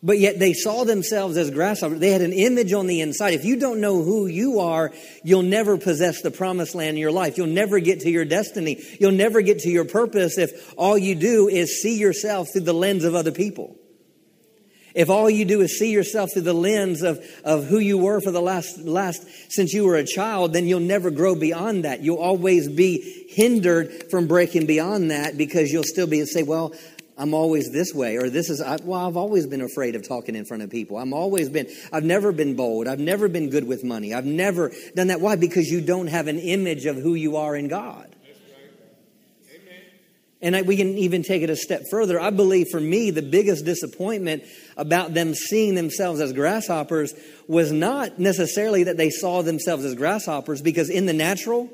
But yet they saw themselves as grasshoppers. They had an image on the inside. If you don't know who you are, you'll never possess the promised land in your life. You'll never get to your destiny. You'll never get to your purpose if all you do is see yourself through the lens of other people. If all you do is see yourself through the lens of, of who you were for the last, last, since you were a child, then you'll never grow beyond that. You'll always be hindered from breaking beyond that because you'll still be, say, well, I'm always this way, or this is, well, I've always been afraid of talking in front of people. I'm always been, I've never been bold. I've never been good with money. I've never done that. Why? Because you don't have an image of who you are in God. And I, we can even take it a step further. I believe for me, the biggest disappointment about them seeing themselves as grasshoppers was not necessarily that they saw themselves as grasshoppers, because in the natural,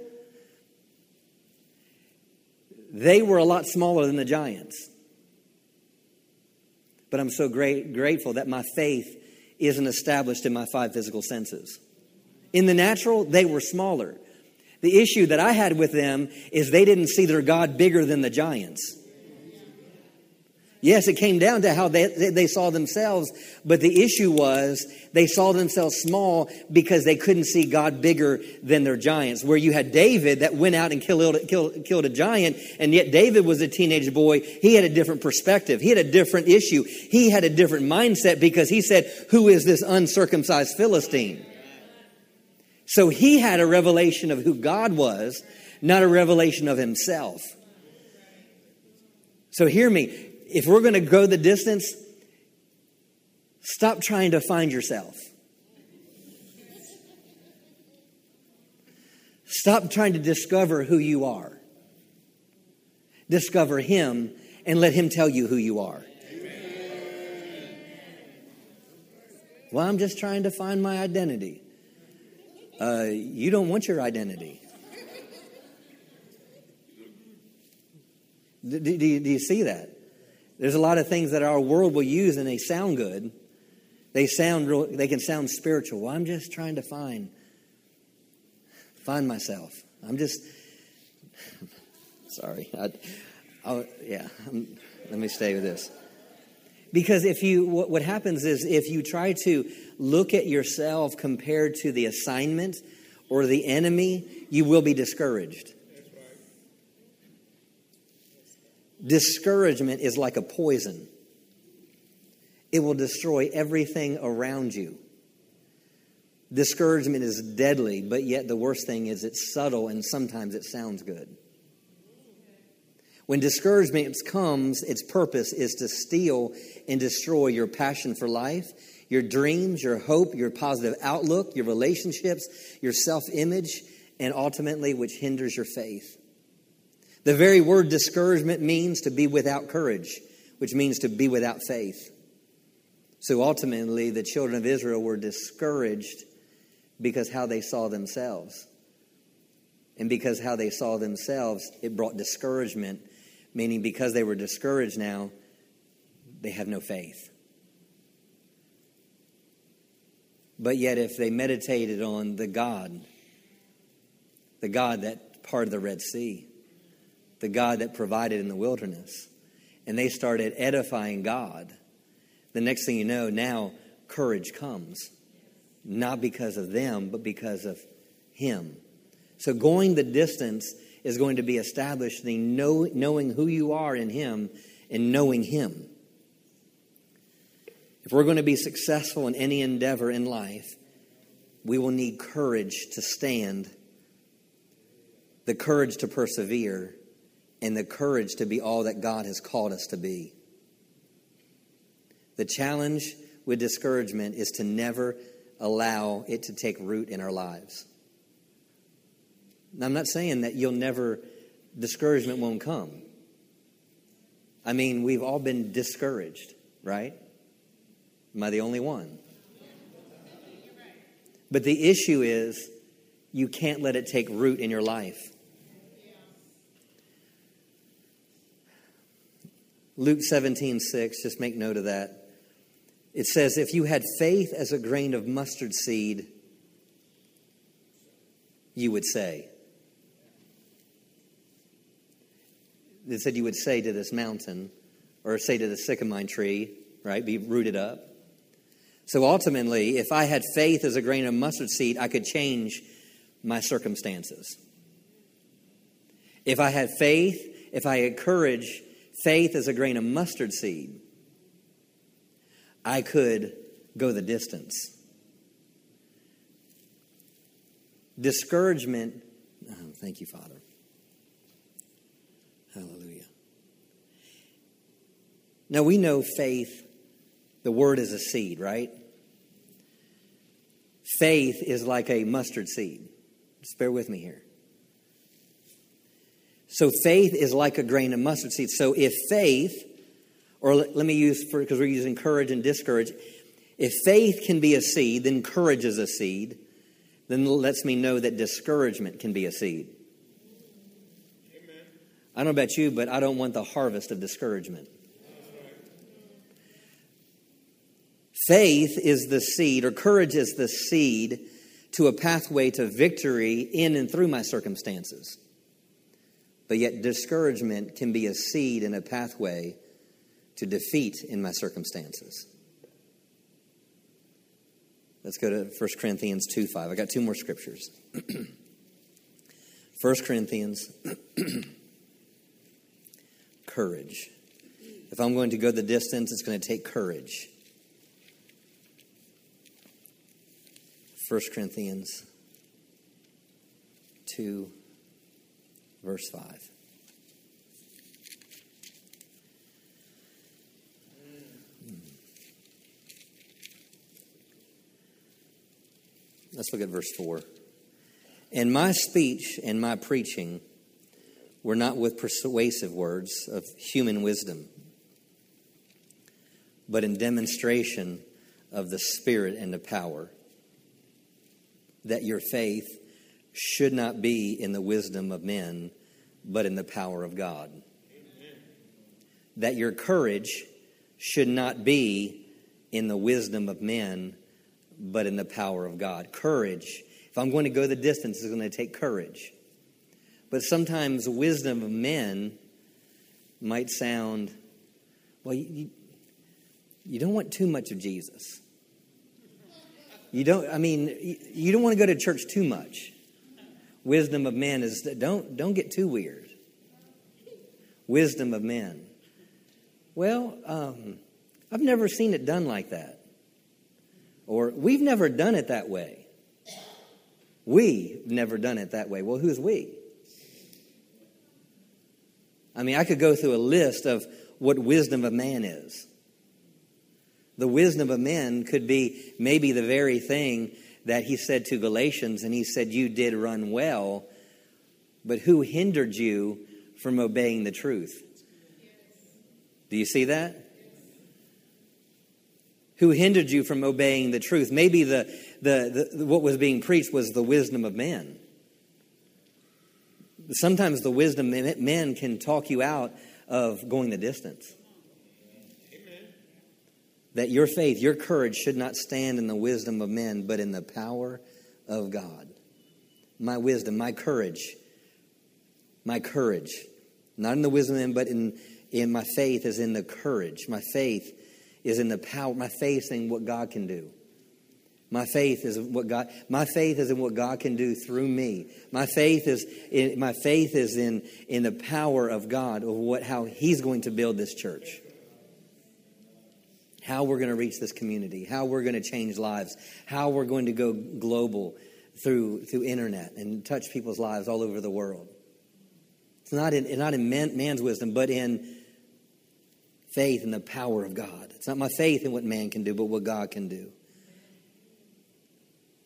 they were a lot smaller than the giants. But I'm so great, grateful that my faith isn't established in my five physical senses. In the natural, they were smaller. The issue that I had with them is they didn't see their God bigger than the giants. Yes, it came down to how they, they saw themselves, but the issue was they saw themselves small because they couldn't see God bigger than their giants. Where you had David that went out and killed, killed, killed a giant, and yet David was a teenage boy. He had a different perspective. He had a different issue. He had a different mindset because he said, Who is this uncircumcised Philistine? So he had a revelation of who God was, not a revelation of himself. So hear me. If we're going to go the distance, stop trying to find yourself. Stop trying to discover who you are. Discover Him and let Him tell you who you are. Well, I'm just trying to find my identity uh, you don't want your identity. Do, do, do, you see that? There's a lot of things that our world will use and they sound good. They sound real, they can sound spiritual. Well, I'm just trying to find find myself. I'm just sorry. I, I, yeah, I'm, let me stay with this. Because if you, what, what happens is if you try to look at yourself compared to the assignment or the enemy, you will be discouraged. Discouragement is like a poison. It will destroy everything around you. Discouragement is deadly, but yet the worst thing is it's subtle and sometimes it sounds good. When discouragement comes, its purpose is to steal and destroy your passion for life, your dreams, your hope, your positive outlook, your relationships, your self image, and ultimately, which hinders your faith. The very word discouragement means to be without courage, which means to be without faith. So ultimately, the children of Israel were discouraged because how they saw themselves. And because how they saw themselves, it brought discouragement meaning because they were discouraged now, they have no faith. But yet, if they meditated on the God, the God that parted the Red Sea, the God that provided in the wilderness, and they started edifying God, the next thing you know, now courage comes. Not because of them, but because of Him. So going the distance is going to be established in know, knowing who you are in Him and knowing Him. If we're going to be successful in any endeavor in life, we will need courage to stand, the courage to persevere, and the courage to be all that God has called us to be. The challenge with discouragement is to never allow it to take root in our lives. Now, I'm not saying that you'll never, discouragement won't come. I mean, we've all been discouraged, right? Am I the only one? But the issue is, you can't let it take root in your life. Luke 17, 6, just make note of that. It says, If you had faith as a grain of mustard seed, you would say. It said you would say to this mountain, or say to the sycamore tree, right, be rooted up. So ultimately, if I had faith as a grain of mustard seed, I could change my circumstances. If I had faith, if I had courage, faith is a grain of mustard seed, I could go the distance. Discouragement, oh, thank you, Father. Hallelujah. Now we know faith, the word is a seed, right? Faith is like a mustard seed. Just bear with me here. So faith is like a grain of mustard seed. So if faith, or let, let me use for because we're using courage and discourage, if faith can be a seed, then courage is a seed, then lets me know that discouragement can be a seed. Amen. I don't know about you, but I don't want the harvest of discouragement. Faith is the seed, or courage is the seed to a pathway to victory in and through my circumstances. But yet, discouragement can be a seed and a pathway to defeat in my circumstances. Let's go to 1 Corinthians 2 5. I got two more scriptures. 1 Corinthians, courage. If I'm going to go the distance, it's going to take courage. 1 Corinthians 2, verse 5. Let's look at verse 4. And my speech and my preaching were not with persuasive words of human wisdom, but in demonstration of the Spirit and the power, that your faith should not be in the wisdom of men, but in the power of God. Amen. That your courage should not be in the wisdom of men, but in the power of God. Courage. If I'm going to go the distance, it's going to take courage. But sometimes wisdom of men might sound, well, you, you don't want too much of Jesus. You don't, I mean, you don't want to go to church too much. Wisdom of men is don't, don't get too weird. Wisdom of men. Well, um, I've never seen it done like that. Or we've never done it that way. We've never done it that way. Well, who's we? I mean, I could go through a list of what wisdom of man is. The wisdom of men could be maybe the very thing that he said to Galatians, and he said, You did run well, but who hindered you from obeying the truth? Do you see that? who hindered you from obeying the truth. Maybe the, the, the, what was being preached was the wisdom of men. Sometimes the wisdom of men can talk you out of going the distance. That your faith, your courage should not stand in the wisdom of men, but in the power of God. My wisdom, my courage, my courage, not in the wisdom of men, but in, in my faith is in the courage. My faith is in the power, my faith in what God can do. My faith is what God. My faith is in what God can do through me. My faith is in, my faith is in in the power of God of what how He's going to build this church. How we're going to reach this community. How we're going to change lives. How we're going to go global through through internet and touch people's lives all over the world. It's not in not in man, man's wisdom, but in faith in the power of God. It's not my faith in what man can do, but what God can do.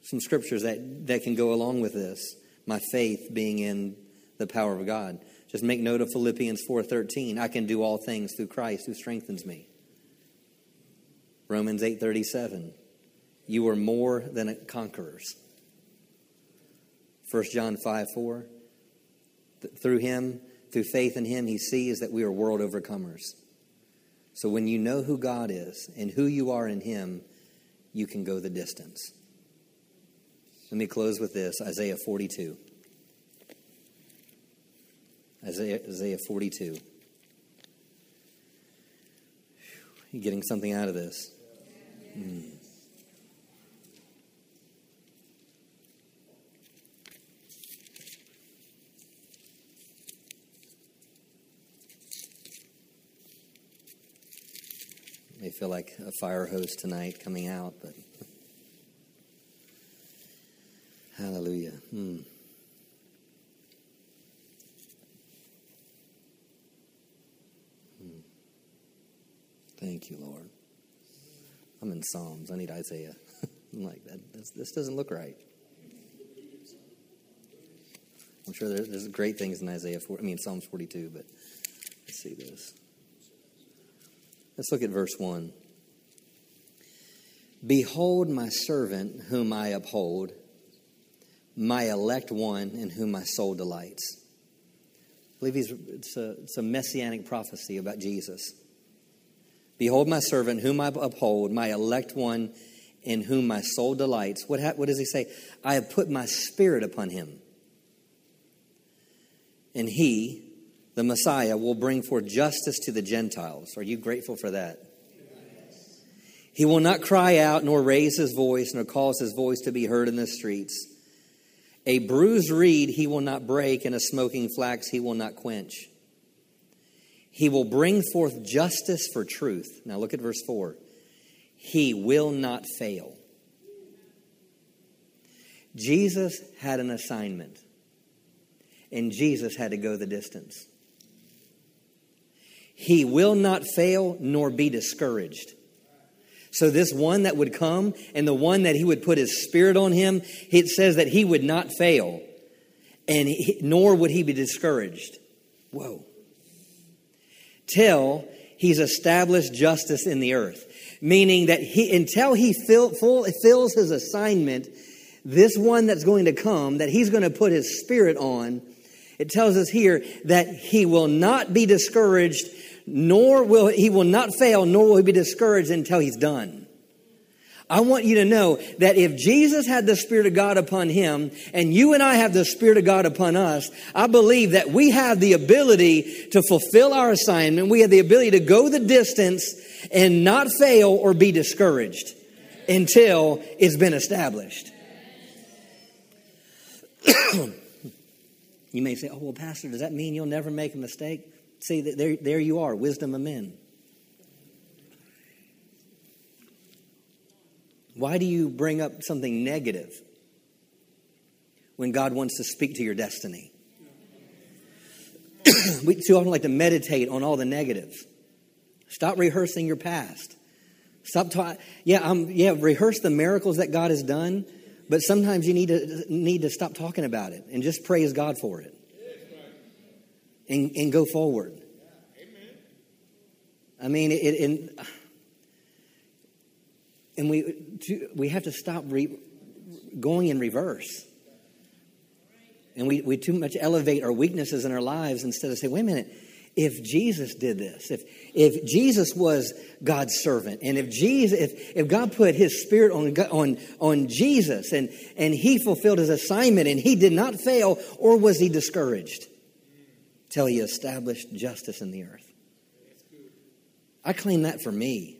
Some scriptures that, that can go along with this. My faith being in the power of God. Just make note of Philippians 4:13. I can do all things through Christ who strengthens me. Romans 8:37. You are more than conquerors. 1 John 5 4. Through him, through faith in him, he sees that we are world overcomers. So when you know who God is and who you are in Him, you can go the distance. Let me close with this Isaiah 42. Isaiah, Isaiah 42. You getting something out of this? Mm. may feel like a fire hose tonight coming out, but hallelujah. Hmm. Thank you, Lord. I'm in Psalms. I need Isaiah. I'm like that. This, this doesn't look right. I'm sure there's, there's great things in Isaiah 4, I mean Psalms 42, but let's see this. Let's look at verse 1. Behold my servant whom I uphold, my elect one in whom my soul delights. I believe he's, it's, a, it's a messianic prophecy about Jesus. Behold my servant whom I uphold, my elect one in whom my soul delights. What, ha- what does he say? I have put my spirit upon him. And he, the Messiah, will bring forth justice to the Gentiles. Are you grateful for that? He will not cry out, nor raise his voice, nor cause his voice to be heard in the streets. A bruised reed he will not break, and a smoking flax he will not quench. He will bring forth justice for truth. Now look at verse 4. He will not fail. Jesus had an assignment, and Jesus had to go the distance. He will not fail nor be discouraged. So, this one that would come and the one that he would put his spirit on him, it says that he would not fail, and he, nor would he be discouraged. Whoa. Till he's established justice in the earth. Meaning that he, until he fill, his assignment, this one that's going to come, that he's going to put his spirit on, it tells us here that he will not be discouraged nor will he will not fail, nor will he be discouraged until he's done. I want you to know that if Jesus had the Spirit of God upon him and you and I have the Spirit of God upon us, I believe that we have the ability to fulfill our assignment. We have the ability to go the distance and not fail or be discouraged until it's been established. you may say, oh, well, Pastor, does that mean you'll never make a mistake? See, there, there you are, wisdom of men. Why do you bring up something negative when God wants to speak to your destiny? we too often like to meditate on all the negatives. Stop rehearsing your past. Stop talking. Yeah, um, yeah. Rehearse the miracles that God has done, but sometimes you need to need to stop talking about it and just praise God for it and, and go forward. I mean, it, and, and we, we have to stop re, going in reverse. And we, we too much elevate our weaknesses in our lives instead of say, wait a minute, if Jesus did this, if, if Jesus was God's servant, and if Jesus, if, if God put his spirit on, on, on Jesus and, and he fulfilled his assignment and he did not fail, or was he discouraged? till he established justice in the earth. I claim that for me.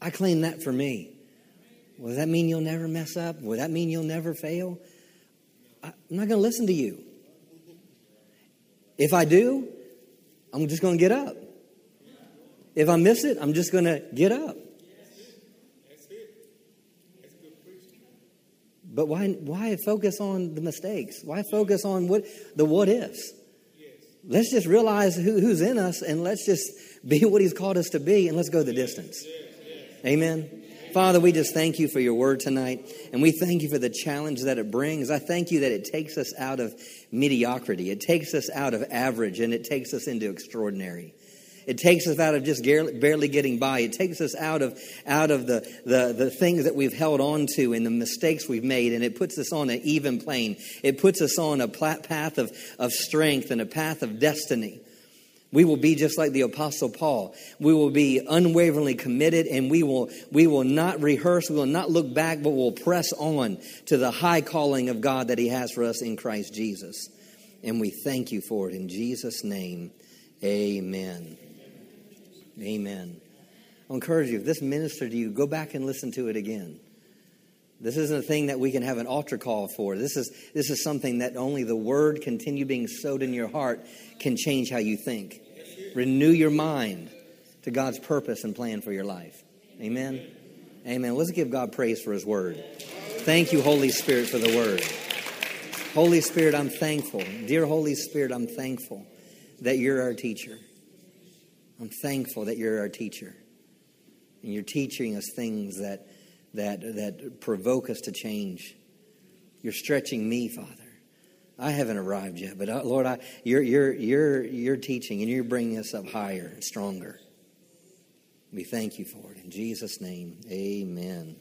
I claim that for me. Does that mean you'll never mess up? Will that mean you'll never fail? I'm not going to listen to you. If I do, I'm just going to get up. If I miss it, I'm just going to get up. But why, why focus on the mistakes? Why focus on what the what ifs? Let's just realize who, who's in us and let's just be what He's called us to be and let's go the distance. Amen. Father, we just thank you for your word tonight, and we thank you for the challenge that it brings. I thank you that it takes us out of mediocrity, it takes us out of average, and it takes us into extraordinary. It takes us out of just barely getting by. It takes us out of, out of the, the, the things that we've held on to and the mistakes we've made, and it puts us on an even plane. It puts us on a path of, of strength and a path of destiny. We will be just like the apostle Paul. We will be unwaveringly committed and we will, we will not rehearse. We will not look back, but we'll press on to the high calling of God that he has for us in Christ Jesus. And we thank you for it in Jesus' name. Amen. Amen. I'll encourage you, if this ministered to you, go back and listen to it again. This isn't a thing that we can have an altar call for. This is, this is something that only the word continue being sowed in your heart can change how you think. Renew your mind to God's purpose and plan for your life. Amen. Amen. Let's give God praise for his word. Thank you, Holy Spirit, for the word. Holy Spirit, I'm thankful. Dear Holy Spirit, I'm thankful that you're our teacher. I'm thankful that you're our teacher. And you're teaching us things that, that, that provoke us to change. You're stretching me, Father. I haven't arrived yet, but Lord, I, you're, you're, you're, you're teaching and you're bringing us up higher and stronger. We thank you for it. In Jesus' name, amen.